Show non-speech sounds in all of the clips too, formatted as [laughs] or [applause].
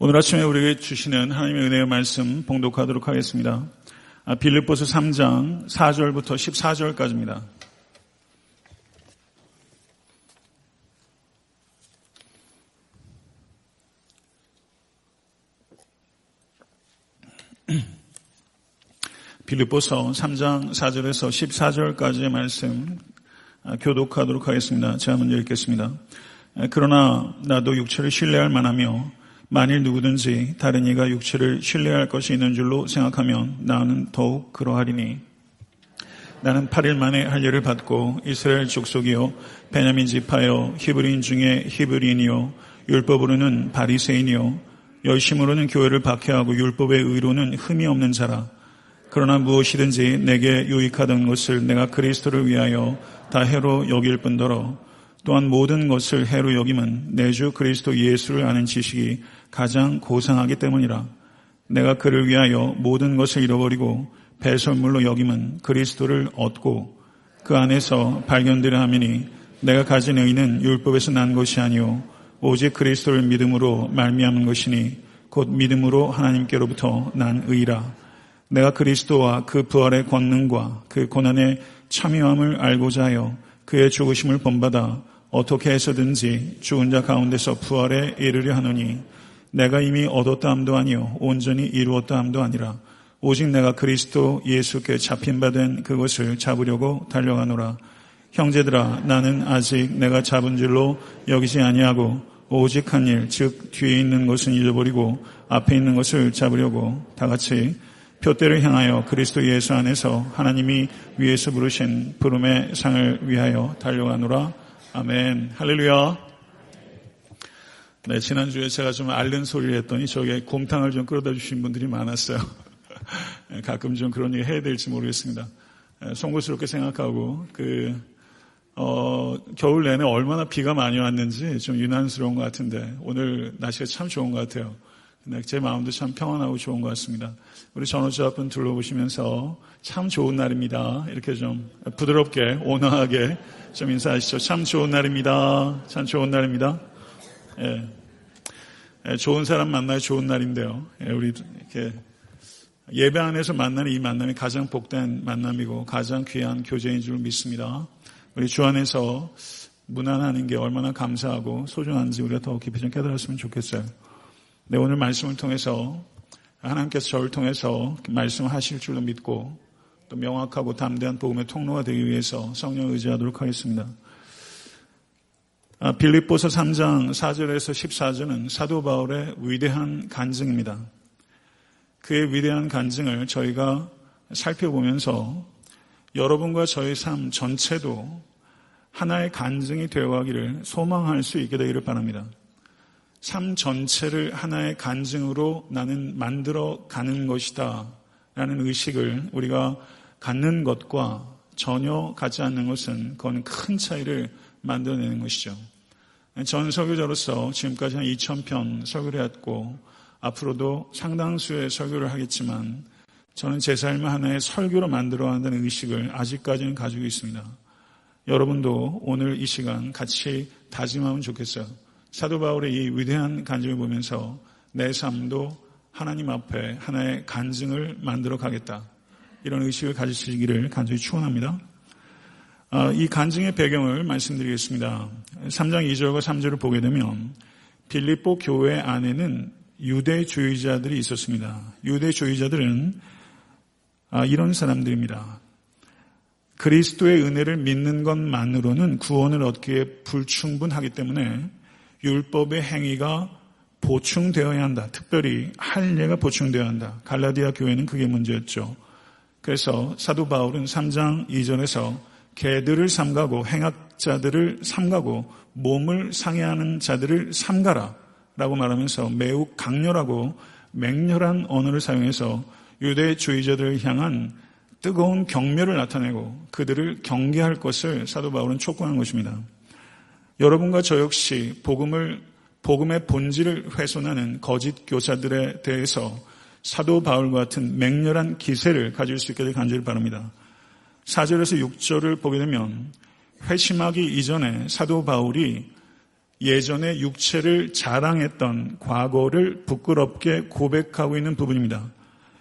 오늘 아침에 우리에게 주시는 하나님의 은혜의 말씀 봉독하도록 하겠습니다. 아, 빌립보서 3장 4절부터 14절까지입니다. 빌립보서 3장 4절에서 14절까지의 말씀 아, 교독하도록 하겠습니다. 제가 먼저 읽겠습니다. 아, 그러나 나도 육체를 신뢰할 만하며 만일 누구든지 다른 이가 육체를 신뢰할 것이 있는 줄로 생각하면 나는 더욱 그러하리니. 나는 8일 만에 할례를 받고 이스라엘 족속이요 베냐민 지파요 히브리인 중에 히브리인이요 율법으로는 바리새인이요 열심으로는 교회를 박해하고 율법의 의로는 흠이 없는 자라. 그러나 무엇이든지 내게 유익하던 것을 내가 그리스도를 위하여 다 해로 여길 뿐더러 또한 모든 것을 해로 여김은 내 주 그리스도 예수를 아는 지식이 가장 고상하기 때문이라. 내가 그를 위하여 모든 것을 잃어버리고 배설물로 여김은 그리스도를 얻고 그 안에서 발견되려 하미니 내가 가진 의는 율법에서 난 것이 아니요 오직 그리스도를 믿음으로 말미암은 것이니 곧 믿음으로 하나님께로부터 난 의라. 내가 그리스도와 그 부활의 권능과 그 고난의 참여함을 알고자 하여 그의 죽으심을 본받아 어떻게 해서든지 죽은 자 가운데서 부활에 이르려 하노니 내가 이미 얻었다 함도 아니요 온전히 이루었다 함도 아니라 오직 내가 그리스도 예수께 잡힌 바 된 그것을 잡으려고 달려가노라 형제들아 나는 아직 내가 잡은 줄로 여기지 아니하고 오직 한 일 즉 뒤에 있는 것은 잊어버리고 앞에 있는 것을 잡으려고 다 같이 표대를 향하여 그리스도 예수 안에서 하나님이 위에서 부르신 부름의 상을 위하여 달려가노라 아멘. 할렐루야. 네, 지난주에 제가 좀 앓는 소리를 했더니 저게 곰탕을 좀 끌어다 주신 분들이 많았어요. [laughs] 네, 가끔 좀 그런 얘기 해야 될지 모르겠습니다. 네, 송구스럽게 생각하고, 그, 어, 겨울 내내 얼마나 비가 많이 왔는지 좀 유난스러운 것 같은데, 오늘 날씨가 참 좋은 것 같아요. 제 마음도 참 평안하고 좋은 것 같습니다. 우리 전호주 앞분 둘러보시면서 참 좋은 날입니다. 이렇게 좀 부드럽게, 온화하게 좀 인사하시죠. 참 좋은 날입니다. 참 좋은 날입니다. 예. 예, 좋은 사람 만나야 좋은 날인데요. 예, 우리 이렇게 예배 안에서 만나는 이 만남이 가장 복된 만남이고 가장 귀한 교제인 줄 믿습니다. 우리 주 안에서 무난하는 게 얼마나 감사하고 소중한지 우리가 더 깊이 좀 깨달았으면 좋겠어요. 네, 오늘 말씀을 통해서 하나님께서 저를 통해서 말씀하실 줄로 믿고 또 명확하고 담대한 복음의 통로가 되기 위해서 성령을 의지하도록 하겠습니다. 아, 빌립보서 3장 4절에서 14절은 사도 바울의 위대한 간증입니다. 그의 위대한 간증을 저희가 살펴보면서 여러분과 저의 삶 전체도 하나의 간증이 되어가기를 소망할 수 있게 되기를 바랍니다. 삶 전체를 하나의 간증으로 나는 만들어 가는 것이다. 라는 의식을 우리가 갖는 것과 전혀 갖지 않는 것은 그건 큰 차이를 만들어내는 것이죠. 전 설교자로서 지금까지 한 2,000편 설교를 했고 앞으로도 상당수의 설교를 하겠지만 저는 제 삶을 하나의 설교로 만들어 한다는 의식을 아직까지는 가지고 있습니다. 여러분도 오늘 이 시간 같이 다짐하면 좋겠어요. 사도 바울의 이 위대한 간증을 보면서 내 삶도 하나님 앞에 하나의 간증을 만들어 가겠다. 이런 의식을 가지시기를 간절히 축원합니다. 아, 이 간증의 배경을 말씀드리겠습니다. 3장 2절과 3절을 보게 되면 빌립보 교회 안에는 유대주의자들이 있었습니다. 유대주의자들은 아, 이런 사람들입니다. 그리스도의 은혜를 믿는 것만으로는 구원을 얻기에 불충분하기 때문에 율법의 행위가 보충되어야 한다. 특별히 할례가 보충되어야 한다. 갈라디아 교회는 그게 문제였죠. 그래서 사도 바울은 3장 2절에서 개들을 삼가고 행악자들을 삼가고 몸을 상해하는 자들을 삼가라 라고 말하면서 매우 강렬하고 맹렬한 언어를 사용해서 유대주의자들을 향한 뜨거운 경멸을 나타내고 그들을 경계할 것을 사도 바울은 촉구하는 것입니다. 여러분과 저 역시 복음을 복음의 본질을 훼손하는 거짓 교사들에 대해서 사도 바울 같은 맹렬한 기세를 가질 수 있게 될 간절히 바랍니다. 4절에서 6절을 보게 되면 회심하기 이전에 사도 바울이 예전에 육체를 자랑했던 과거를 부끄럽게 고백하고 있는 부분입니다.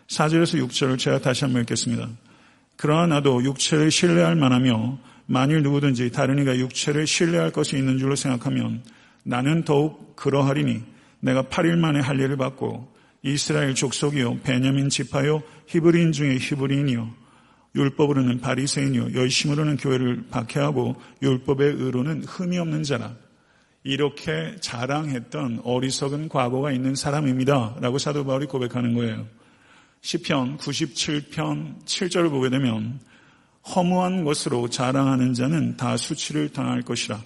사절에서 육체를 제가 다시 한번 읽겠습니다. 그러나 나도 육체를 신뢰할 만하며 만일 누구든지 다른 이가 육체를 신뢰할 것이 있는 줄로 생각하면 나는 더욱 그러하리니 내가 8일 만에 할례를 받고 이스라엘 족속이요 베냐민 지파요 히브리인 중에 히브리인이요 율법으로는 바리새인이요 열심으로는 교회를 박해하고 율법의 의로는 흠이 없는 자라 이렇게 자랑했던 어리석은 과거가 있는 사람입니다. 라고 사도 바울이 고백하는 거예요. 시편 97편 7절을 보게 되면 허무한 것으로 자랑하는 자는 다 수치를 당할 것이라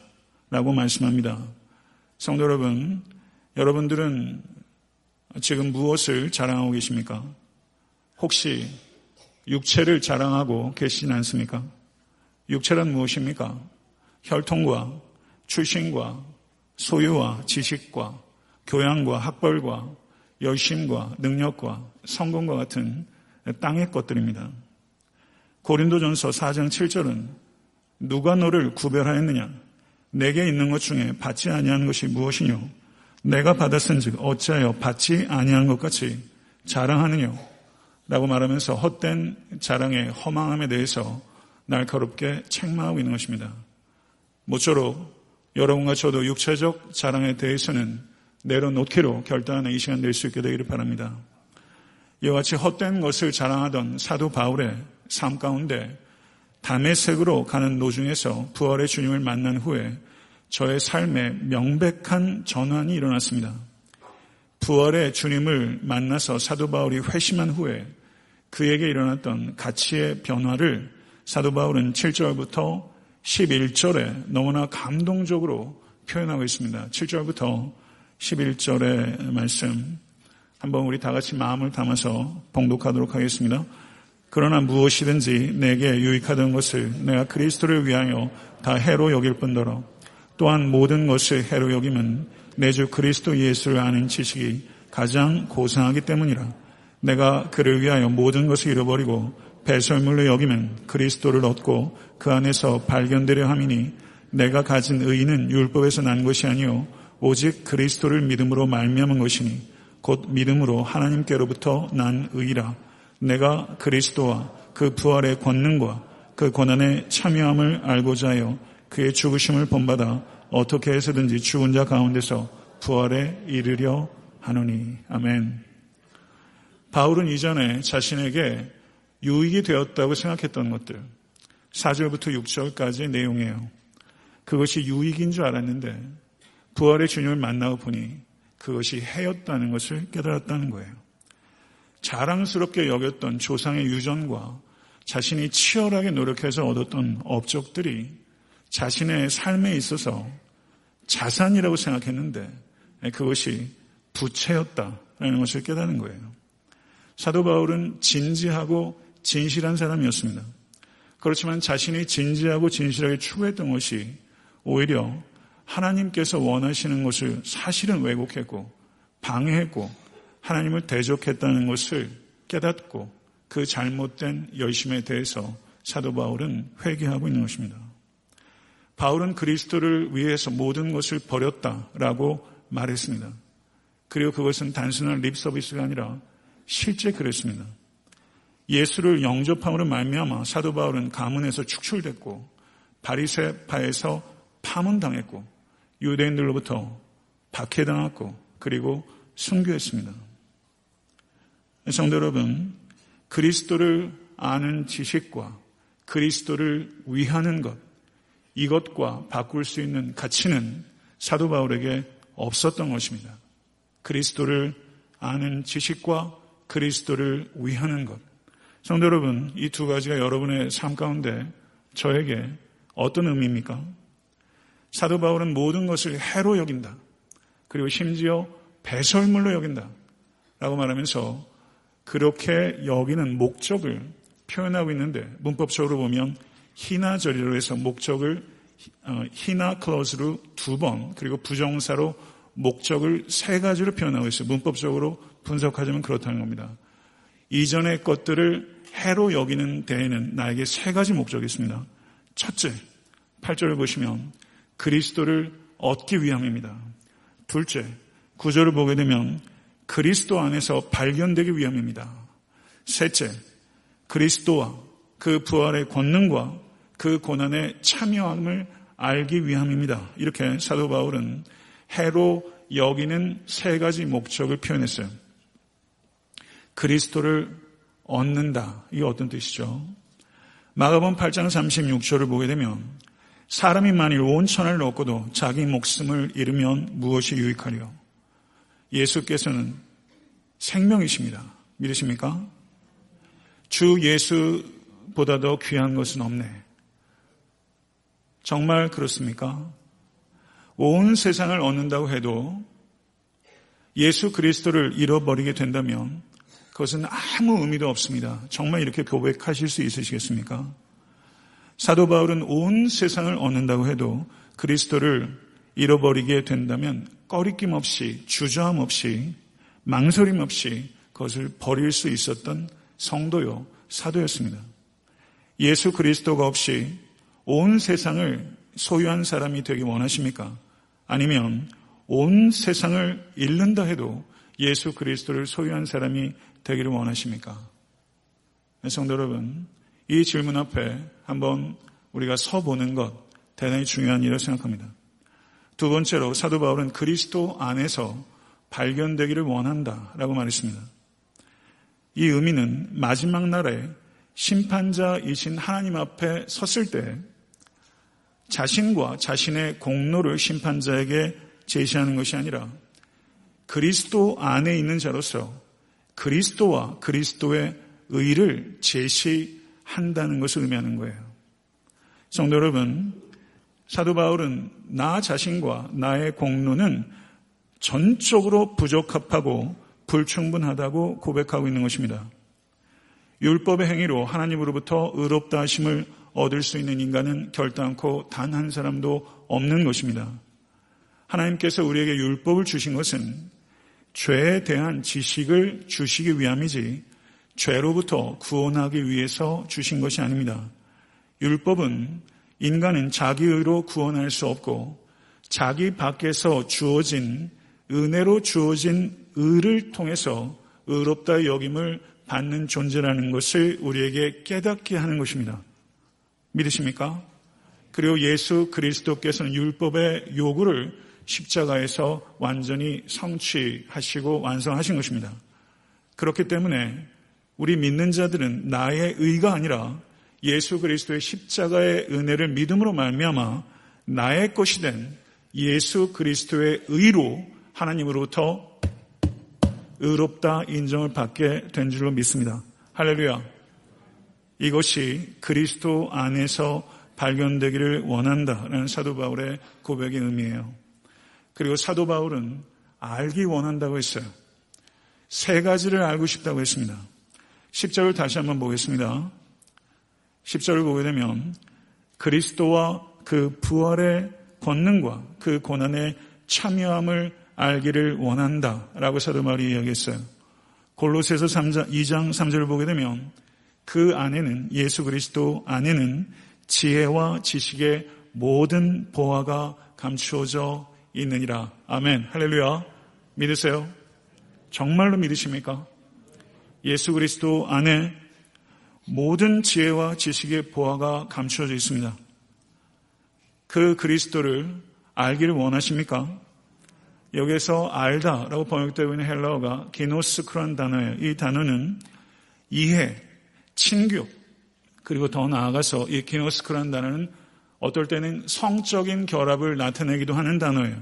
라고 말씀합니다. 성도 여러분, 여러분들은 지금 무엇을 자랑하고 계십니까? 혹시 육체를 자랑하고 계시진 않습니까? 육체란 무엇입니까? 혈통과 출신과 소유와 지식과 교양과 학벌과 열심과 능력과 성공과 같은 땅의 것들입니다. 고린도전서 4장 7절은 누가 너를 구별하였느냐? 내게 있는 것 중에 받지 아니하는 것이 무엇이뇨? 내가 받았은즉 어찌하여 받지 아니한 것 같이 자랑하느뇨? 라고 말하면서 헛된 자랑의 허망함에 대해서 날카롭게 책망하고 있는 것입니다. 모쪼록 여러분과 저도 육체적 자랑에 대해서는 내려놓기로 결단하는 이 시간 될 수 있게 되기를 바랍니다. 이와 같이 헛된 것을 자랑하던 사도 바울의 삶 가운데 담의색으로 가는 노중에서 부활의 주님을 만난 후에 저의 삶에 명백한 전환이 일어났습니다. 부활의 주님을 만나서 사도 바울이 회심한 후에 그에게 일어났던 가치의 변화를 사도 바울은 7절부터 11절에 너무나 감동적으로 표현하고 있습니다. 7절부터 11절의 말씀 한번 우리 다 같이 마음을 담아서 봉독하도록 하겠습니다. 그러나 무엇이든지 내게 유익하던 것을 내가 그리스도를 위하여 다 해로 여길 뿐더러 또한 모든 것을 해로 여김은 내주 그리스도 예수를 아는 지식이 가장 고상하기 때문이라 내가 그를 위하여 모든 것을 잃어버리고 배설물로 여기면 그리스도를 얻고 그 안에서 발견되려 함이니 내가 가진 의는 율법에서 난 것이 아니요 오직 그리스도를 믿음으로 말미암은 것이니 곧 믿음으로 하나님께로부터 난 의라 내가 그리스도와 그 부활의 권능과 그 고난의 참여함을 알고자 하여 그의 죽으심을 본받아 어떻게 해서든지 죽은 자 가운데서 부활에 이르려 하노니 아멘. 바울은 이전에 자신에게 유익이 되었다고 생각했던 것들, 4절부터 6절까지의 내용이에요. 그것이 유익인 줄 알았는데 부활의 주님을 만나고 보니 그것이 해였다는 것을 깨달았다는 거예요. 자랑스럽게 여겼던 조상의 유전과 자신이 치열하게 노력해서 얻었던 업적들이 자신의 삶에 있어서 자산이라고 생각했는데 그것이 부채였다라는 것을 깨닫는 거예요. 사도 바울은 진지하고 진실한 사람이었습니다. 그렇지만 자신이 진지하고 진실하게 추구했던 것이 오히려 하나님께서 원하시는 것을 사실은 왜곡했고 방해했고 하나님을 대적했다는 것을 깨닫고 그 잘못된 열심에 대해서 사도 바울은 회개하고 있는 것입니다. 바울은 그리스도를 위해서 모든 것을 버렸다라고 말했습니다. 그리고 그것은 단순한 립 서비스가 아니라 실제 그랬습니다. 예수를 영접함으로 말미암아 사도 바울은 가문에서 축출됐고 바리새파에서 파문당했고 유대인들로부터 박해당했고 그리고 순교했습니다. 성도 여러분, 그리스도를 아는 지식과 그리스도를 위하는 것, 이것과 바꿀 수 있는 가치는 사도 바울에게 없었던 것입니다. 그리스도를 아는 지식과 그리스도를 위하는 것. 성도 여러분, 이 두 가지가 여러분의 삶 가운데 저에게 어떤 의미입니까? 사도 바울은 모든 것을 해로 여긴다. 그리고 심지어 배설물로 여긴다. 라고 말하면서 그렇게 여기는 목적을 표현하고 있는데 문법적으로 보면 희나절이로 해서 목적을 어, 희나 클로즈로 두 번 그리고 부정사로 목적을 세 가지로 표현하고 있어요. 문법적으로 분석하자면 그렇다는 겁니다. 이전의 것들을 해로 여기는 데에는 나에게 세 가지 목적이 있습니다. 첫째, 8절을 보시면 그리스도를 얻기 위함입니다. 둘째, 구절을 보게 되면 그리스도 안에서 발견되기 위함입니다. 셋째, 그리스도와 그 부활의 권능과 그 고난의 참여함을 알기 위함입니다. 이렇게 사도 바울은 해로 여기는 세 가지 목적을 표현했어요. 그리스도를 얻는다. 이게 어떤 뜻이죠? 마가본 8장 36절을 보게 되면 사람이 만일 온 천을 얻고도 자기 목숨을 잃으면 무엇이 유익하리요? 예수께서는 생명이십니다. 믿으십니까? 주 예수보다 더 귀한 것은 없네. 정말 그렇습니까? 온 세상을 얻는다고 해도 예수 그리스도를 잃어버리게 된다면 그것은 아무 의미도 없습니다. 정말 이렇게 고백하실 수 있으시겠습니까? 사도 바울은 온 세상을 얻는다고 해도 그리스도를 잃어버리게 된다면 꺼리낌 없이 주저함 없이 망설임 없이 그것을 버릴 수 있었던 성도요 사도였습니다. 예수 그리스도가 없이 온 세상을 소유한 사람이 되기 원하십니까? 아니면 온 세상을 잃는다 해도 예수 그리스도를 소유한 사람이 되기를 원하십니까? 성도 여러분, 이 질문 앞에 한번 우리가 서보는 것 대단히 중요한 일이라고 생각합니다. 두 번째로 사도 바울은 그리스도 안에서 발견되기를 원한다 라고 말했습니다. 이 의미는 마지막 날에 심판자이신 하나님 앞에 섰을 때 자신과 자신의 공로를 심판자에게 제시하는 것이 아니라 그리스도 안에 있는 자로서 그리스도와 그리스도의 의를 제시한다는 것을 의미하는 거예요. 성도 여러분, 사도 바울은 나 자신과 나의 공로는 전적으로 부적합하고 불충분하다고 고백하고 있는 것입니다. 율법의 행위로 하나님으로부터 의롭다 하심을 얻을 수 있는 인간은 결단코 단 한 사람도 없는 것입니다. 하나님께서 우리에게 율법을 주신 것은 죄에 대한 지식을 주시기 위함이지 죄로부터 구원하기 위해서 주신 것이 아닙니다. 율법은 인간은 자기의로 구원할 수 없고 자기 밖에서 주어진 은혜로 주어진 의를 통해서 의롭다 여김을 받는 존재라는 것을 우리에게 깨닫게 하는 것입니다. 믿으십니까? 그리고 예수 그리스도께서는 율법의 요구를 십자가에서 완전히 성취하시고 완성하신 것입니다. 그렇기 때문에 우리 믿는 자들은 나의 의가 아니라 예수 그리스도의 십자가의 은혜를 믿음으로 말미암아 나의 것이 된 예수 그리스도의 의로 하나님으로부터 의롭다 인정을 받게 된 줄로 믿습니다. 할렐루야. 이것이 그리스도 안에서 발견되기를 원한다라는 사도 바울의 고백의 의미예요. 그리고 사도 바울은 알기 원한다고 했어요. 세 가지를 알고 싶다고 했습니다. 10절을 다시 한번 보겠습니다. 10절을 보게 되면 그리스도와 그 부활의 권능과 그 고난의 참여함을 알기를 원한다 라고 사도 바울이 이야기했어요. 골로새서 3장, 2장 3절을 보게 되면 그 안에는 예수 그리스도 안에는 지혜와 지식의 모든 보화가 감추어져 있느니라. 아멘. 할렐루야. 믿으세요? 정말로 믿으십니까? 예수 그리스도 안에 모든 지혜와 지식의 보화가 감추어져 있습니다. 그 그리스도를 알기를 원하십니까? 여기서 알다라고 번역되고 있는 헬라어가 기노스크란 단어예요. 이 단어는 이해, 친교, 그리고 더 나아가서 이 기노스크란 단어는 어떨 때는 성적인 결합을 나타내기도 하는 단어예요.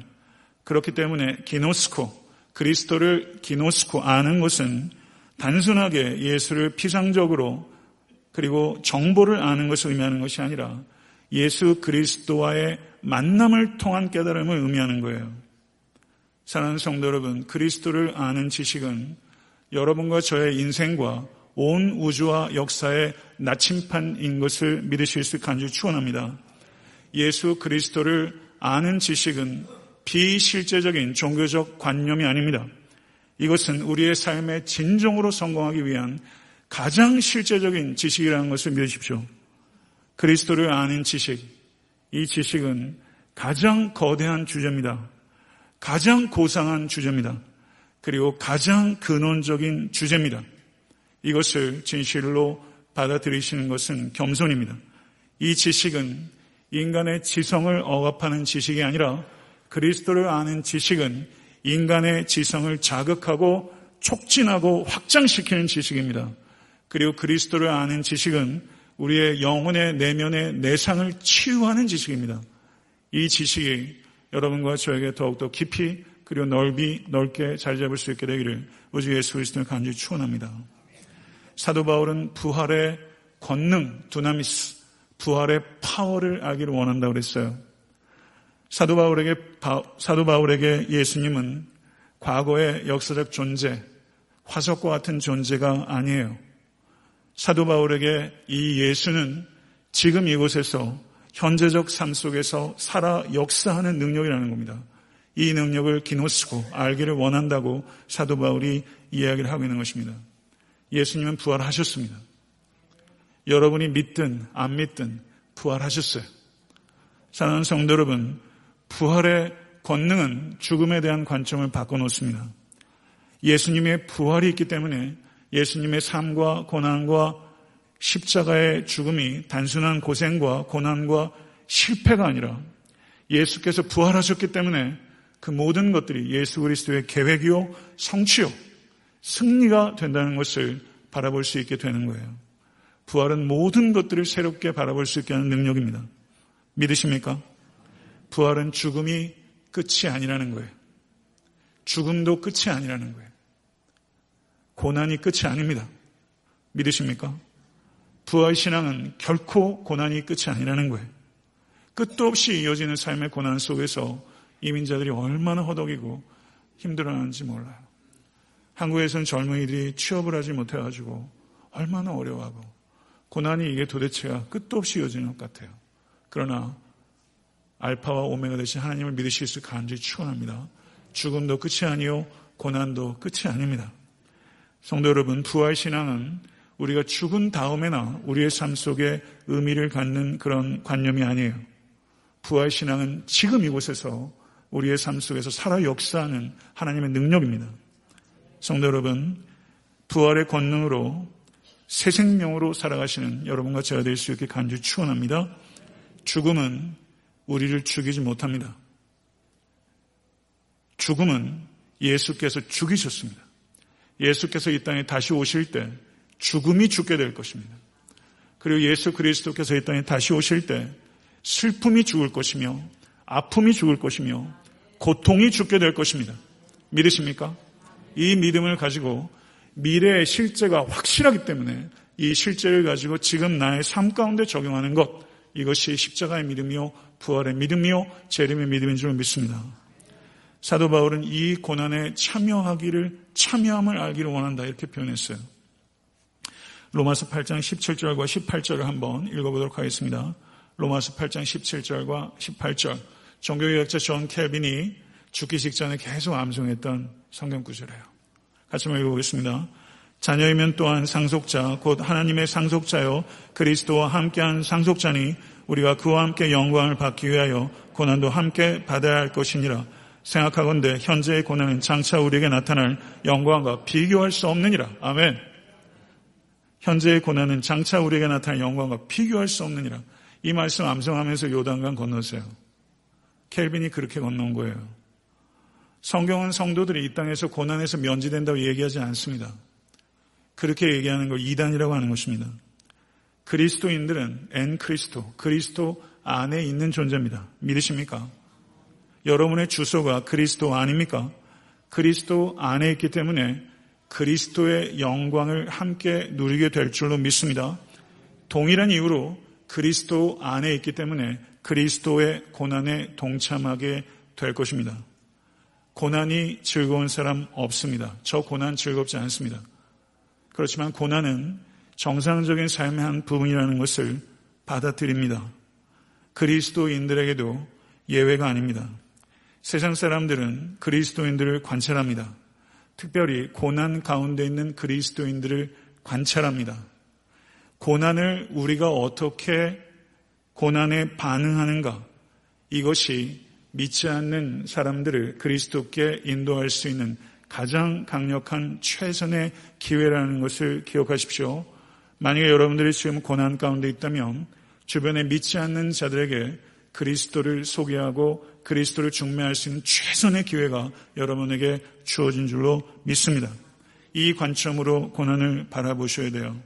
그렇기 때문에 기노스코, 그리스도를 기노스코 아는 것은 단순하게 예수를 피상적으로 그리고 정보를 아는 것을 의미하는 것이 아니라 예수 그리스도와의 만남을 통한 깨달음을 의미하는 거예요. 사랑하는 성도 여러분, 그리스도를 아는 지식은 여러분과 저의 인생과 온 우주와 역사의 나침판인 것을 믿으실 수 간절히 축원합니다. 예수 그리스도를 아는 지식은 비실제적인 종교적 관념이 아닙니다. 이것은 우리의 삶의 진정으로 성공하기 위한 가장 실제적인 지식이라는 것을 믿으십시오. 그리스도를 아는 지식, 이 지식은 가장 거대한 주제입니다. 가장 고상한 주제입니다. 그리고 가장 근원적인 주제입니다. 이것을 진실로 받아들이시는 것은 겸손입니다. 이 지식은 인간의 지성을 억압하는 지식이 아니라 그리스도를 아는 지식은 인간의 지성을 자극하고 촉진하고 확장시키는 지식입니다. 그리고 그리스도를 아는 지식은 우리의 영혼의 내면의 내상을 치유하는 지식입니다. 이 지식이 여러분과 저에게 더욱더 깊이 그리고 넓이 넓게 자리 잡을 수 있게 되기를 우주 예수 그리스도를 간절히 축원합니다. 사도 바울은 부활의 권능, 두나미스, 부활의 파워를 알기를 원한다고 그랬어요. 사도 바울에게, 사도 바울에게 예수님은 과거의 역사적 존재, 화석과 같은 존재가 아니에요. 사도 바울에게 이 예수는 지금 이곳에서 현재적 삶 속에서 살아 역사하는 능력이라는 겁니다. 이 능력을 기노쓰고 알기를 원한다고 사도 바울이 이야기를 하고 있는 것입니다. 예수님은 부활하셨습니다. 여러분이 믿든 안 믿든 부활하셨어요. 사랑하는 성도 여러분, 부활의 권능은 죽음에 대한 관점을 바꿔놓습니다. 예수님의 부활이 있기 때문에 예수님의 삶과 고난과 십자가의 죽음이 단순한 고생과 고난과 실패가 아니라 예수께서 부활하셨기 때문에 그 모든 것들이 예수 그리스도의 계획이요, 성취요, 승리가 된다는 것을 바라볼 수 있게 되는 거예요. 부활은 모든 것들을 새롭게 바라볼 수 있게 하는 능력입니다. 믿으십니까? 부활은 죽음이 끝이 아니라는 거예요. 죽음도 끝이 아니라는 거예요. 고난이 끝이 아닙니다. 믿으십니까? 부활 신앙은 결코 고난이 끝이 아니라는 거예요. 끝도 없이 이어지는 삶의 고난 속에서 이민자들이 얼마나 허덕이고 힘들어하는지 몰라요. 한국에서는 젊은이들이 취업을 하지 못해가지고 얼마나 어려워하고 고난이 이게 도대체가 끝도 없이 이어지는 것 같아요. 그러나 알파와 오메가 되신 하나님을 믿으실 수 간절히 축원합니다. 죽음도 끝이 아니요 고난도 끝이 아닙니다. 성도 여러분, 부활 신앙은 우리가 죽은 다음에나 우리의 삶 속에 의미를 갖는 그런 관념이 아니에요. 부활 신앙은 지금 이곳에서 우리의 삶 속에서 살아 역사하는 하나님의 능력입니다. 성도 여러분, 부활의 권능으로 새 생명으로 살아가시는 여러분과 제가 될 수 있게 간절히 축원합니다. 죽음은 우리를 죽이지 못합니다. 죽음은 예수께서 죽이셨습니다. 예수께서 이 땅에 다시 오실 때 죽음이 죽게 될 것입니다. 그리고 예수 그리스도께서 이 땅에 다시 오실 때 슬픔이 죽을 것이며 아픔이 죽을 것이며 고통이 죽게 될 것입니다. 믿으십니까? 이 믿음을 가지고 미래의 실제가 확실하기 때문에 이 실제를 가지고 지금 나의 삶 가운데 적용하는 것 이것이 십자가의 믿음이요 부활의 믿음이요 재림의 믿음인 줄 믿습니다. 사도 바울은 이 고난에 참여하기를 참여함을 알기를 원한다 이렇게 표현했어요. 로마서 8장 17절과 18절을 한번 읽어보도록 하겠습니다. 로마서 8장 17절과 18절 종교개혁자 존 칼빈이 죽기 직전에 계속 암송했던 성경 구절이에요. 같이 한번 읽어보겠습니다. 자녀이면 또한 상속자, 곧 하나님의 상속자요, 그리스도와 함께한 상속자니 우리가 그와 함께 영광을 받기 위하여 고난도 함께 받아야 할 것이니라. 생각하건대 현재의 고난은 장차 우리에게 나타날 영광과 비교할 수 없느니라. 아멘. 현재의 고난은 장차 우리에게 나타날 영광과 비교할 수 없느니라. 이 말씀 암송하면서 요단강 건너세요. 켈빈이 그렇게 건너온 거예요. 성경은 성도들이 이 땅에서 고난에서 면제된다고 얘기하지 않습니다. 그렇게 얘기하는 걸 이단이라고 하는 것입니다. 그리스도인들은 엔 크리스토, 그리스도 안에 있는 존재입니다. 믿으십니까? 여러분의 주소가 그리스도 아닙니까? 그리스도 안에 있기 때문에 그리스도의 영광을 함께 누리게 될 줄로 믿습니다. 동일한 이유로 그리스도 안에 있기 때문에 그리스도의 고난에 동참하게 될 것입니다. 고난이 즐거운 사람 없습니다. 저 고난 즐겁지 않습니다. 그렇지만 고난은 정상적인 삶의 한 부분이라는 것을 받아들입니다. 그리스도인들에게도 예외가 아닙니다. 세상 사람들은 그리스도인들을 관찰합니다. 특별히 고난 가운데 있는 그리스도인들을 관찰합니다. 고난을 우리가 어떻게 고난에 반응하는가 이것이 믿지 않는 사람들을 그리스도께 인도할 수 있는 가장 강력한 최선의 기회라는 것을 기억하십시오. 만약에 여러분들이 지금 고난 가운데 있다면 주변에 믿지 않는 자들에게 그리스도를 소개하고 그리스도를 중매할 수 있는 최선의 기회가 여러분에게 주어진 줄로 믿습니다. 이 관점으로 고난을 바라보셔야 돼요.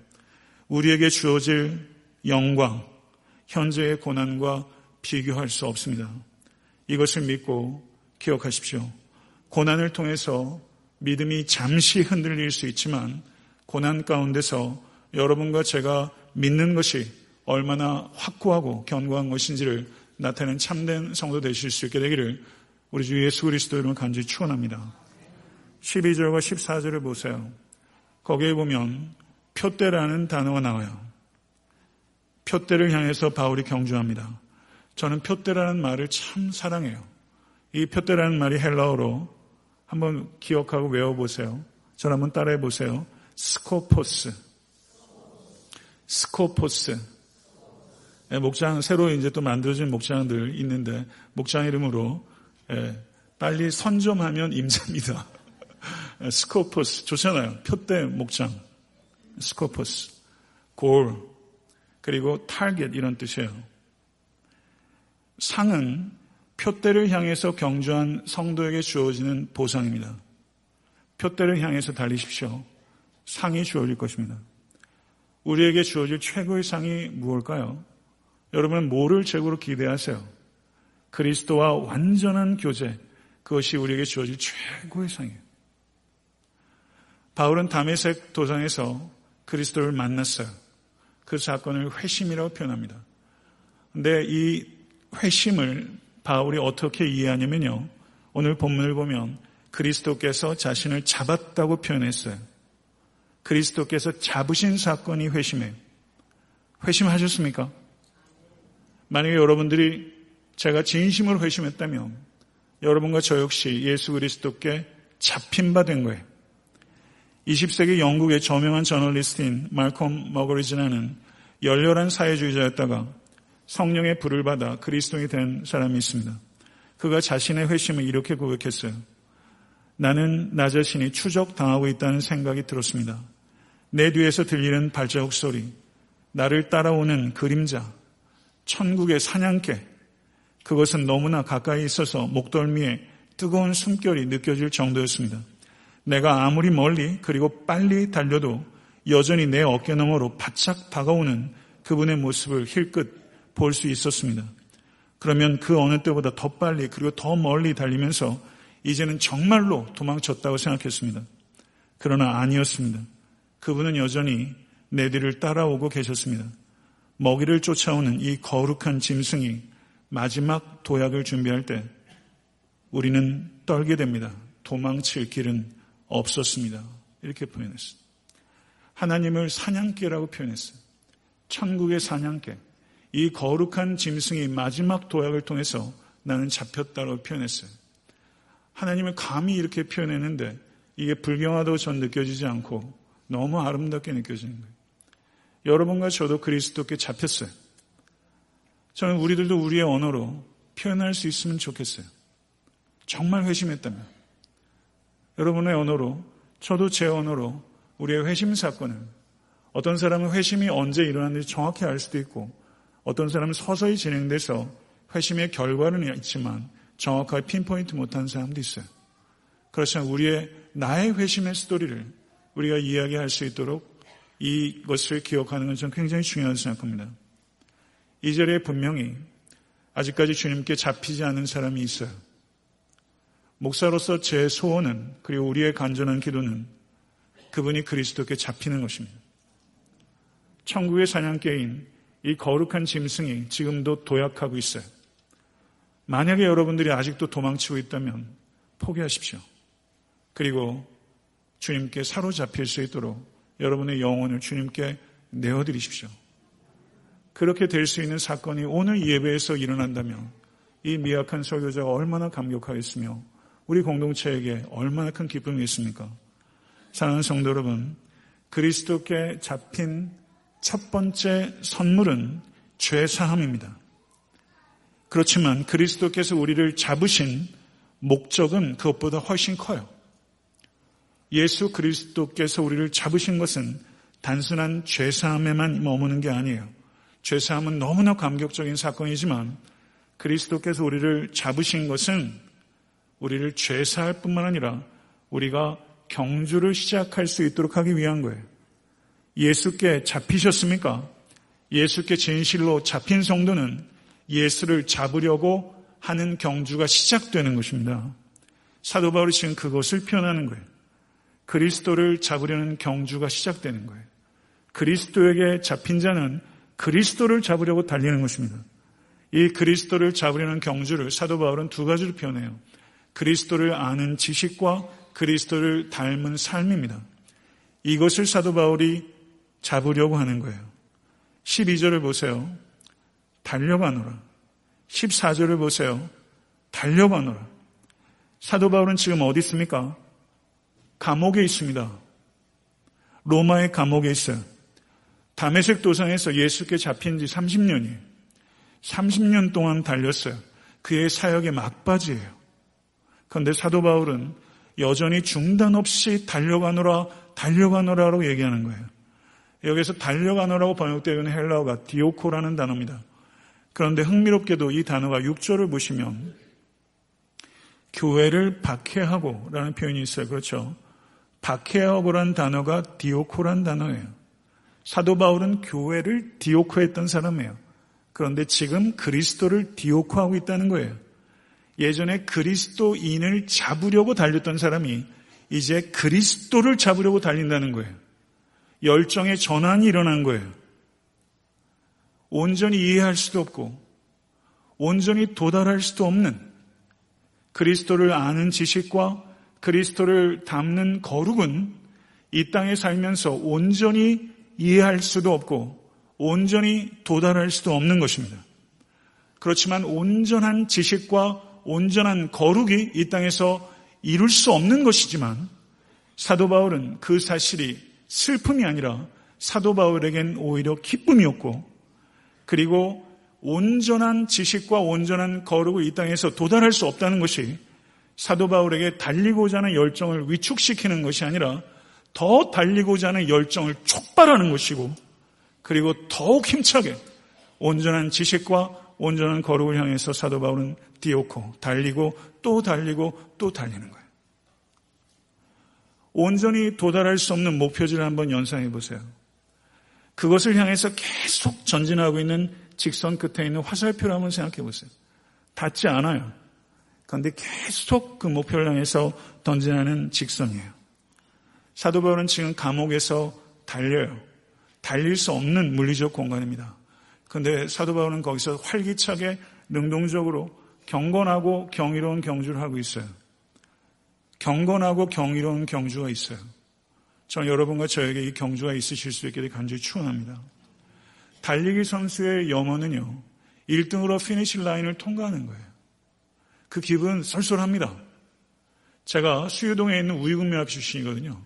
우리에게 주어질 영광, 현재의 고난과 비교할 수 없습니다. 이것을 믿고 기억하십시오. 고난을 통해서 믿음이 잠시 흔들릴 수 있지만 고난 가운데서 여러분과 제가 믿는 것이 얼마나 확고하고 견고한 것인지를 나타내는 참된 성도 되실 수 있게 되기를 우리 주 예수 그리스도 이름을 간절히 축원합니다. 12절과 14절을 보세요. 거기에 보면 표대라는 단어가 나와요. 표대를 향해서 바울이 경주합니다. 저는 푯대라는 말을 참 사랑해요. 이 푯대라는 말이 헬라어로 한번 기억하고 외워보세요. 저를 한번 따라해 보세요. σκοπός. σκοπός. 예, 목장, 새로 이제 또 만들어진 목장들 있는데, 목장 이름으로, 예, 빨리 선점하면 임자입니다. [laughs] 예, σκοπός. 좋잖아요. 푯대 목장. σκοπός. 골. 그리고 타겟 이런 뜻이에요. 상은 푯대를 향해서 경주한 성도에게 주어지는 보상입니다. 푯대를 향해서 달리십시오. 상이 주어질 것입니다. 우리에게 주어질 최고의 상이 무엇일까요? 여러분은 뭐를 최고로 기대하세요? 그리스도와 완전한 교제, 그것이 우리에게 주어질 최고의 상이에요. 바울은 담에색 도상에서 그리스도를 만났어요. 그 사건을 회심이라고 표현합니다. 근데 이 회심을 바울이 어떻게 이해하냐면요. 오늘 본문을 보면 그리스도께서 자신을 잡았다고 표현했어요. 그리스도께서 잡으신 사건이 회심이에요. 회심하셨습니까? 만약에 여러분들이 제가 진심으로 회심했다면 여러분과 저 역시 예수 그리스도께 잡힌 바 된 거예요. 20세기 영국의 저명한 저널리스트인 말콤 머거리즈라는 열렬한 사회주의자였다가 성령의 불을 받아 그리스도인이 된 사람이 있습니다. 그가 자신의 회심을 이렇게 고백했어요. 나는 나 자신이 추적당하고 있다는 생각이 들었습니다. 내 뒤에서 들리는 발자국 소리, 나를 따라오는 그림자, 천국의 사냥개, 그것은 너무나 가까이 있어서 목덜미에 뜨거운 숨결이 느껴질 정도였습니다. 내가 아무리 멀리 그리고 빨리 달려도 여전히 내 어깨 너머로 바짝 다가오는 그분의 모습을 힐끗 볼 수 있었습니다. 그러면 그 어느 때보다 더 빨리 그리고 더 멀리 달리면서 이제는 정말로 도망쳤다고 생각했습니다. 그러나 아니었습니다. 그분은 여전히 내 뒤를 따라오고 계셨습니다. 먹이를 쫓아오는 이 거룩한 짐승이 마지막 도약을 준비할 때 우리는 떨게 됩니다. 도망칠 길은 없었습니다. 이렇게 표현했어요. 하나님을 사냥개라고 표현했어요. 천국의 사냥개. 이 거룩한 짐승이 마지막 도약을 통해서 나는 잡혔다고 표현했어요. 하나님을 감히 이렇게 표현했는데 이게 불경하다고 전 느껴지지 않고 너무 아름답게 느껴지는 거예요. 여러분과 저도 그리스도께 잡혔어요. 저는 우리들도 우리의 언어로 표현할 수 있으면 좋겠어요. 정말 회심했다면. 여러분의 언어로, 저도 제 언어로 우리의 회심 사건을 어떤 사람은 회심이 언제 일어났는지 정확히 알 수도 있고 어떤 사람은 서서히 진행돼서 회심의 결과는 있지만 정확하게 핀포인트 못한 사람도 있어요. 그렇지만 우리의 나의 회심의 스토리를 우리가 이야기할 수 있도록 이것을 기억하는 건 저는 굉장히 중요하다고 생각합니다. 이 자리에 분명히 아직까지 주님께 잡히지 않은 사람이 있어요. 목사로서 제 소원은 그리고 우리의 간절한 기도는 그분이 그리스도께 잡히는 것입니다. 천국의 사냥개인 이 거룩한 짐승이 지금도 도약하고 있어요. 만약에 여러분들이 아직도 도망치고 있다면 포기하십시오. 그리고 주님께 사로잡힐 수 있도록 여러분의 영혼을 주님께 내어드리십시오. 그렇게 될 수 있는 사건이 오늘 예배에서 일어난다면 이 미약한 설교자가 얼마나 감격하겠으며 우리 공동체에게 얼마나 큰 기쁨이 있습니까? 사랑하는 성도 여러분, 그리스도께 잡힌 첫 번째 선물은 죄사함입니다. 그렇지만 그리스도께서 우리를 잡으신 목적은 그것보다 훨씬 커요. 예수 그리스도께서 우리를 잡으신 것은 단순한 죄사함에만 머무는 게 아니에요. 죄사함은 너무나 감격적인 사건이지만 그리스도께서 우리를 잡으신 것은 우리를 죄사할 뿐만 아니라 우리가 경주를 시작할 수 있도록 하기 위한 거예요. 예수께 잡히셨습니까? 예수께 진실로 잡힌 성도는 예수를 잡으려고 하는 경주가 시작되는 것입니다. 사도 바울이 지금 그것을 표현하는 거예요. 그리스도를 잡으려는 경주가 시작되는 거예요. 그리스도에게 잡힌 자는 그리스도를 잡으려고 달리는 것입니다. 이 그리스도를 잡으려는 경주를 사도 바울은 두 가지로 표현해요. 그리스도를 아는 지식과 그리스도를 닮은 삶입니다. 이것을 사도 바울이 잡으려고 하는 거예요. 12절을 보세요. 달려가노라. 14절을 보세요. 달려가노라. 사도 바울은 지금 어디 있습니까? 감옥에 있습니다. 로마의 감옥에 있어요. 다메섹 도상에서 예수께 잡힌 지 30년이에요. 30년 동안 달렸어요. 그의 사역의 막바지예요. 그런데 사도 바울은 여전히 중단 없이 달려가노라, 달려가노라로 얘기하는 거예요. 여기서 달려가노라고 번역되는 헬라어가 디오코라는 단어입니다. 그런데 흥미롭게도 이 단어가 6절을 보시면 교회를 박해하고 라는 표현이 있어요. 그렇죠? 박해하고라는 단어가 디오코란 단어예요. 사도 바울은 교회를 디오코했던 사람이에요. 그런데 지금 그리스도를 디오코하고 있다는 거예요. 예전에 그리스도인을 잡으려고 달렸던 사람이 이제 그리스도를 잡으려고 달린다는 거예요. 열정의 전환이 일어난 거예요. 온전히 이해할 수도 없고 온전히 도달할 수도 없는 그리스도를 아는 지식과 그리스도를 담는 거룩은 이 땅에 살면서 온전히 이해할 수도 없고 온전히 도달할 수도 없는 것입니다. 그렇지만 온전한 지식과 온전한 거룩이 이 땅에서 이룰 수 없는 것이지만 사도 바울은 그 사실이 슬픔이 아니라 사도 바울에겐 오히려 기쁨이었고 그리고 온전한 지식과 온전한 거룩을 이 땅에서 도달할 수 없다는 것이 사도 바울에게 달리고자 하는 열정을 위축시키는 것이 아니라 더 달리고자 하는 열정을 촉발하는 것이고 그리고 더욱 힘차게 온전한 지식과 온전한 거룩을 향해서 사도 바울은 뛰었고 달리고 또 달리고 또 달리는 거예요. 온전히 도달할 수 없는 목표지를 한번 연상해 보세요. 그것을 향해서 계속 전진하고 있는 직선 끝에 있는 화살표를 한번 생각해 보세요. 닿지 않아요. 그런데 계속 그 목표를 향해서 던진하는 직선이에요. 사도 바울은 지금 감옥에서 달려요. 달릴 수 없는 물리적 공간입니다. 그런데 사도 바울은 거기서 활기차게 능동적으로 경건하고 경이로운 경주를 하고 있어요. 경건하고 경이로운 경주가 있어요. 저는 여러분과 저에게 이 경주가 있으실 수 있게 간절히 축원합니다. 달리기 선수의 염원은요. 1등으로 finish line을 통과하는 거예요. 그 기분 쏠쏠합니다. 제가 수유동에 있는 우이국민학교 출신이거든요.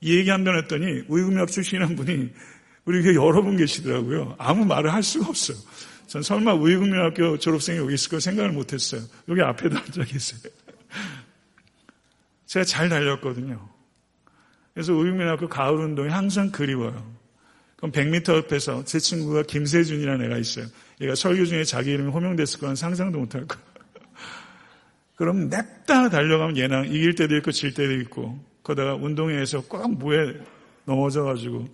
이 얘기 한 번 했더니 우이국민학교 출신이란 분이 우리 교회 여러 분 계시더라고요. 아무 말을 할 수가 없어요. 전 설마 우이국민학교 졸업생이 여기 있을 거 생각을 못 했어요. 여기 앞에도 앉아 계세요. 제가 잘 달렸거든요. 그래서 우이국민학교 가을 운동회 항상 그리워요. 그럼 100m 옆에서 제 친구가 김세준이라는 애가 있어요. 얘가 설교 중에 자기 이름이 호명됐을 거는 상상도 못할 거예요. [laughs] 그럼 냅다 달려가면 얘랑 이길 때도 있고 질 때도 있고 그러다가 운동회에서 꼭 무에 넘어져가지고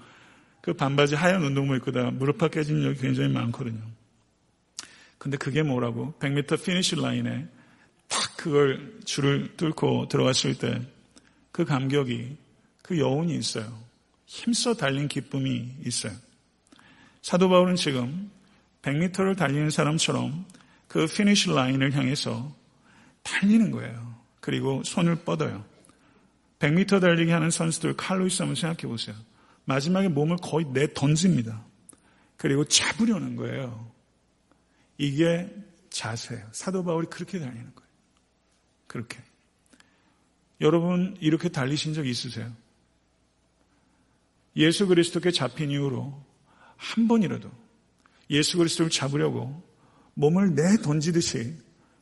그 반바지 하얀 운동복 입고다 무릎팍 깨진 적이 굉장히 많거든요. 근데 그게 뭐라고? 100m finish line에 딱 그걸 줄을 뚫고 들어갔을 때 그 감격이 그 여운이 있어요. 힘써 달린 기쁨이 있어요. 사도 바울은 지금 100m를 달리는 사람처럼 그 finish line을 향해서 달리는 거예요. 그리고 손을 뻗어요. 100m 달리기 하는 선수들 칼 루이스 한번 생각해 보세요. 마지막에 몸을 거의 내 던집니다. 그리고 잡으려는 거예요. 이게 자세예요. 사도 바울이 그렇게 달리는 거예요. 그렇게. 여러분 이렇게 달리신 적 있으세요? 예수 그리스도께 잡힌 이후로 한 번이라도 예수 그리스도를 잡으려고 몸을 내 던지듯이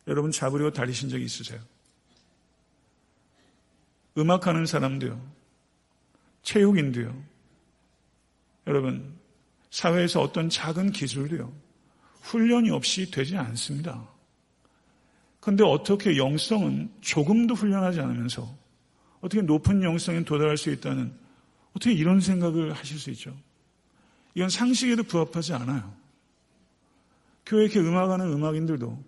여러분 잡으려고 달리신 적이 있으세요? 음악하는 사람도요. 체육인도요. 여러분, 사회에서 어떤 작은 기술도요. 훈련이 없이 되지 않습니다. 그런데 어떻게 영성은 조금도 훈련하지 않으면서 어떻게 높은 영성에 도달할 수 있다는 어떻게 이런 생각을 하실 수 있죠? 이건 상식에도 부합하지 않아요. 교회 이렇게 음악하는 음악인들도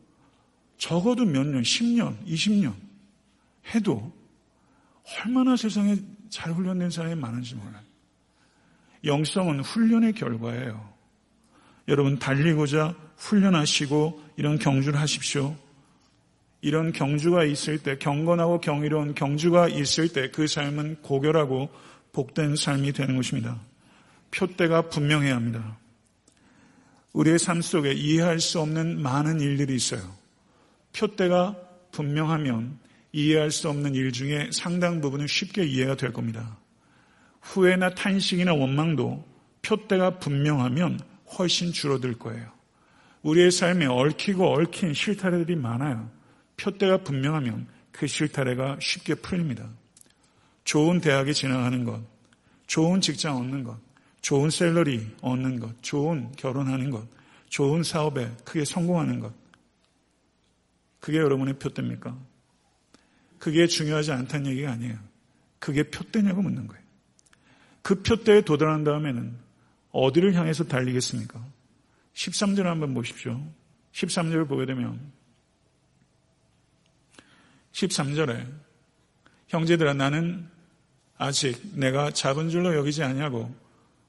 적어도 몇 년, 10년, 20년 해도 얼마나 세상에 잘 훈련된 사람이 많은지 몰라요. 영성은 훈련의 결과예요. 여러분 달리고자 훈련하시고 이런 경주를 하십시오. 이런 경주가 있을 때 경건하고 경이로운 경주가 있을 때 그 삶은 고결하고 복된 삶이 되는 것입니다. 표대가 분명해야 합니다. 우리의 삶 속에 이해할 수 없는 많은 일들이 있어요. 표대가 분명하면 이해할 수 없는 일 중에 상당 부분은 쉽게 이해가 될 겁니다. 후회나 탄식이나 원망도 표대가 분명하면 훨씬 줄어들 거예요. 우리의 삶에 얽히고 얽힌 실타래들이 많아요. 표대가 분명하면 그 실타래가 쉽게 풀립니다. 좋은 대학에 진학하는 것, 좋은 직장 얻는 것, 좋은 셀러리 얻는 것, 좋은 결혼하는 것, 좋은 사업에 크게 성공하는 것. 그게 여러분의 표대입니까? 그게 중요하지 않다는 얘기가 아니에요. 그게 표대냐고 묻는 거예요. 그 표대에 도달한 다음에는 어디를 향해서 달리겠습니까? 13절 한번 보십시오. 13절을 보게 되면 13절에 형제들아 나는 아직 내가 잡은 줄로 여기지 아니하고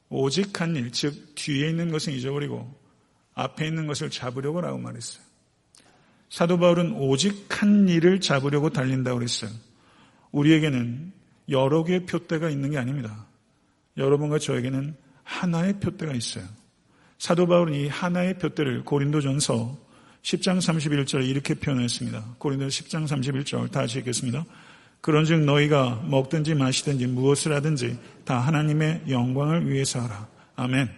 오직 한 일, 즉 뒤에 있는 것은 잊어버리고 앞에 있는 것을 잡으려고 라고 말했어요. 사도 바울은 오직 한 일을 잡으려고 달린다고 그랬어요. 우리에게는 여러 개의 표대가 있는 게 아닙니다. 여러분과 저에게는 하나의 표대가 있어요. 사도 바울은 이 하나의 표대를 고린도전서 10장 31절에 이렇게 표현했습니다. 고린도 10장 31절 다시 읽겠습니다. 그런즉 너희가 먹든지 마시든지 무엇을 하든지 다 하나님의 영광을 위해서 하라. 아멘.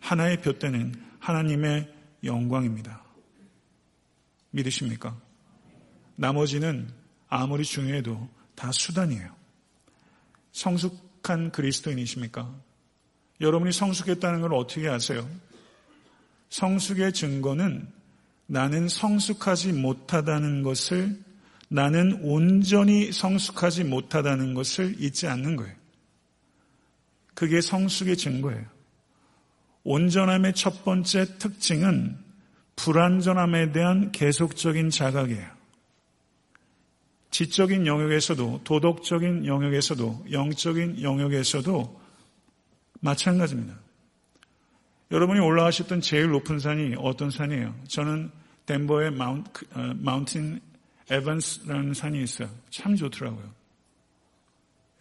하나의 표대는 하나님의 영광입니다. 믿으십니까? 나머지는 아무리 중요해도 다 수단이에요. 성숙한 그리스도인이십니까? 여러분이 성숙했다는 걸 어떻게 아세요? 성숙의 증거는 나는 성숙하지 못하다는 것을 나는 온전히 성숙하지 못하다는 것을 잊지 않는 거예요. 그게 성숙의 증거예요. 온전함의 첫 번째 특징은 불완전함에 대한 계속적인 자각이에요. 지적인 영역에서도 도덕적인 영역에서도 영적인 영역에서도 마찬가지입니다. 여러분이 올라가셨던 제일 높은 산이 어떤 산이에요? 저는 덴버의 마운틴 에반스라는 산이 있어요. 참 좋더라고요.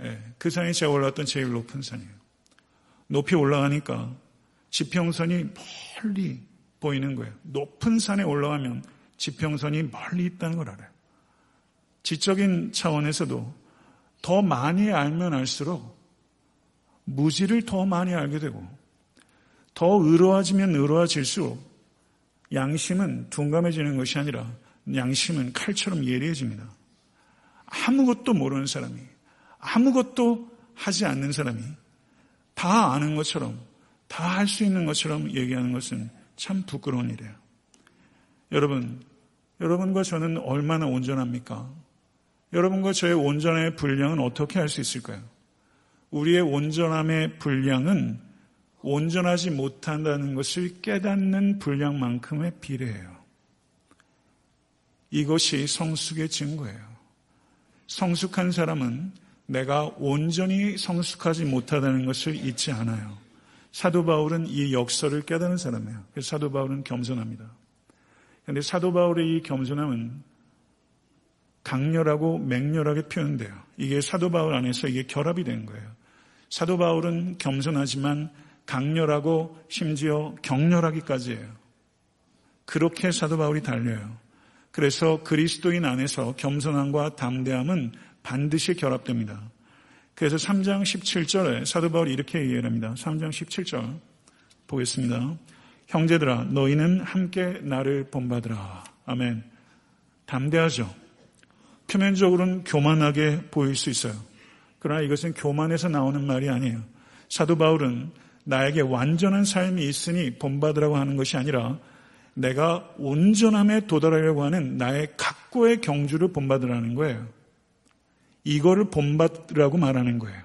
예, 그 산이 제가 올라왔던 제일 높은 산이에요. 높이 올라가니까 지평선이 멀리 보이는 거예요. 높은 산에 올라가면 지평선이 멀리 있다는 걸 알아요. 지적인 차원에서도 더 많이 알면 알수록 무지를 더 많이 알게 되고 더 의로워지면 의로워질수록 양심은 둔감해지는 것이 아니라 양심은 칼처럼 예리해집니다. 아무것도 모르는 사람이, 아무것도 하지 않는 사람이 다 아는 것처럼, 다 할 수 있는 것처럼 얘기하는 것은 참 부끄러운 일이에요. 여러분, 여러분과 저는 얼마나 온전합니까? 여러분과 저의 온전함의 분량은 어떻게 할 수 있을까요? 우리의 온전함의 분량은 온전하지 못한다는 것을 깨닫는 분량만큼의 비례해요. 이것이 성숙의 증거예요. 성숙한 사람은 내가 온전히 성숙하지 못하다는 것을 잊지 않아요. 사도 바울은 이 역설을 깨닫는 사람이에요. 그래서 사도 바울은 겸손합니다. 그런데 사도 바울의 이 겸손함은 강렬하고 맹렬하게 표현돼요. 이게 사도 바울 안에서 이게 결합이 된 거예요. 사도 바울은 겸손하지만 강렬하고 심지어 격렬하기까지 해요. 그렇게 사도 바울이 달려요. 그래서 그리스도인 안에서 겸손함과 담대함은 반드시 결합됩니다. 그래서 3장 17절에 사도 바울이 이렇게 얘기합니다. 3장 17절 보겠습니다. 형제들아 너희는 함께 나를 본받으라. 아멘. 담대하죠. 표면적으로는 교만하게 보일 수 있어요. 그러나 이것은 교만에서 나오는 말이 아니에요. 사도 바울은 나에게 완전한 삶이 있으니 본받으라고 하는 것이 아니라 내가 온전함에 도달하려고 하는 나의 각고의 경주를 본받으라는 거예요. 이거를 본받으라고 말하는 거예요.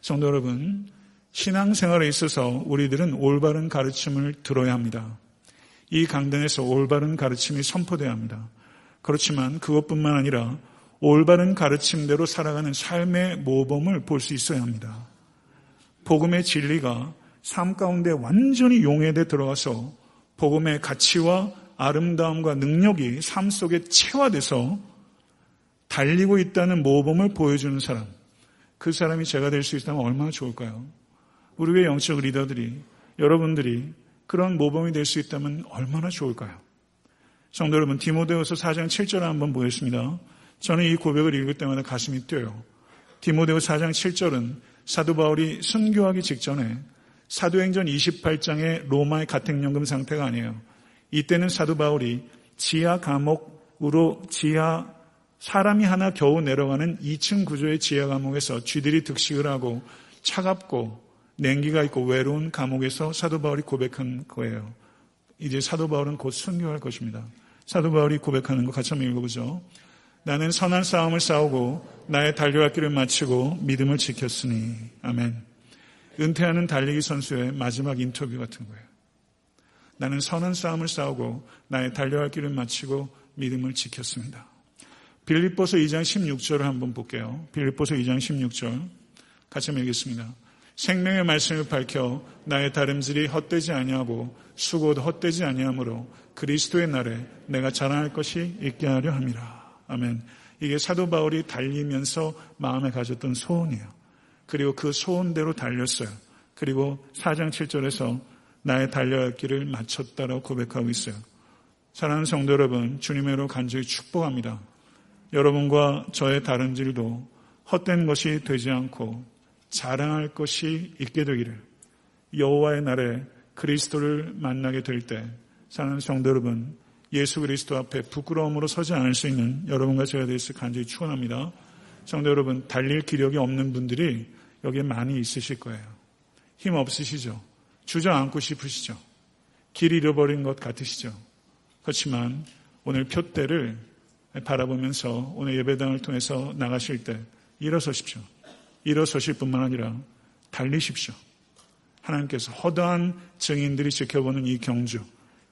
성도 여러분, 신앙생활에 있어서 우리들은 올바른 가르침을 들어야 합니다. 이 강단에서 올바른 가르침이 선포되어야 합니다. 그렇지만 그것뿐만 아니라 올바른 가르침대로 살아가는 삶의 모범을 볼 수 있어야 합니다. 복음의 진리가 삶 가운데 완전히 용해돼 들어와서 복음의 가치와 아름다움과 능력이 삶 속에 체화돼서 달리고 있다는 모범을 보여주는 사람. 그 사람이 제가 될 수 있다면 얼마나 좋을까요? 우리 의 영적 리더들이 여러분들이 그런 모범이 될 수 있다면 얼마나 좋을까요? 성도 여러분, 디모데후서 4장 7절을 한번 보겠습니다. 저는 이 고백을 읽을 때마다 가슴이 뛰어요. 디모데후 4장 7절은 사도 바울이 순교하기 직전에 사도행전 28장의 로마의 가택연금 상태가 아니에요. 이때는 사도 바울이 지하 감옥으로 지하 사람이 하나 겨우 내려가는 2층 구조의 지하 감옥에서 쥐들이 득식을 하고 차갑고 냉기가 있고 외로운 감옥에서 사도 바울이 고백한 거예요. 이제 사도 바울은 곧 순교할 것입니다. 사도 바울이 고백하는 거 같이 한번 읽어보죠. 나는 선한 싸움을 싸우고 나의 달려갈 길을 마치고 믿음을 지켰으니 아멘. 은퇴하는 달리기 선수의 마지막 인터뷰 같은 거예요. 나는 선한 싸움을 싸우고 나의 달려갈 길을 마치고 믿음을 지켰습니다. 빌립보서 2장 16절을 한번 볼게요. 빌립보서 2장 16절 같이 읽겠습니다. 생명의 말씀을 밝혀 나의 다름질이 헛되지 아니하고 수고도 헛되지 아니하므로 그리스도의 날에 내가 자랑할 것이 있게 하려 함이라. 아멘. 이게 사도 바울이 달리면서 마음에 가졌던 소원이에요. 그리고 그 소원대로 달렸어요. 그리고 4장 7절에서 나의 달려야 할 길을 마쳤다라고 고백하고 있어요. 사랑하는 성도 여러분, 주님의로 간절히 축복합니다. 여러분과 저의 다른질도 헛된 것이 되지 않고 자랑할 것이 있게 되기를 여호와의 날에 그리스도를 만나게 될 때 사랑하는 성도 여러분 예수 그리스도 앞에 부끄러움으로 서지 않을 수 있는 여러분과 제가 될수 간절히 축원합니다. 성도 여러분 달릴 기력이 없는 분들이 여기에 많이 있으실 거예요. 힘 없으시죠? 주저앉고 싶으시죠? 길 잃어버린 것 같으시죠? 그렇지만 오늘 표대를 바라보면서 오늘 예배당을 통해서 나가실 때 일어서십시오. 일어서실 뿐만 아니라 달리십시오. 하나님께서 허다한 증인들이 지켜보는 이 경주,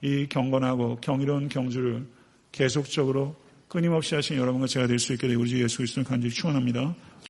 이 경건하고 경이로운 경주를 계속적으로 끊임없이 하신 여러분과 제가 될 수 있게 되고 우리 예수 그리스도를 간절히 축원합니다.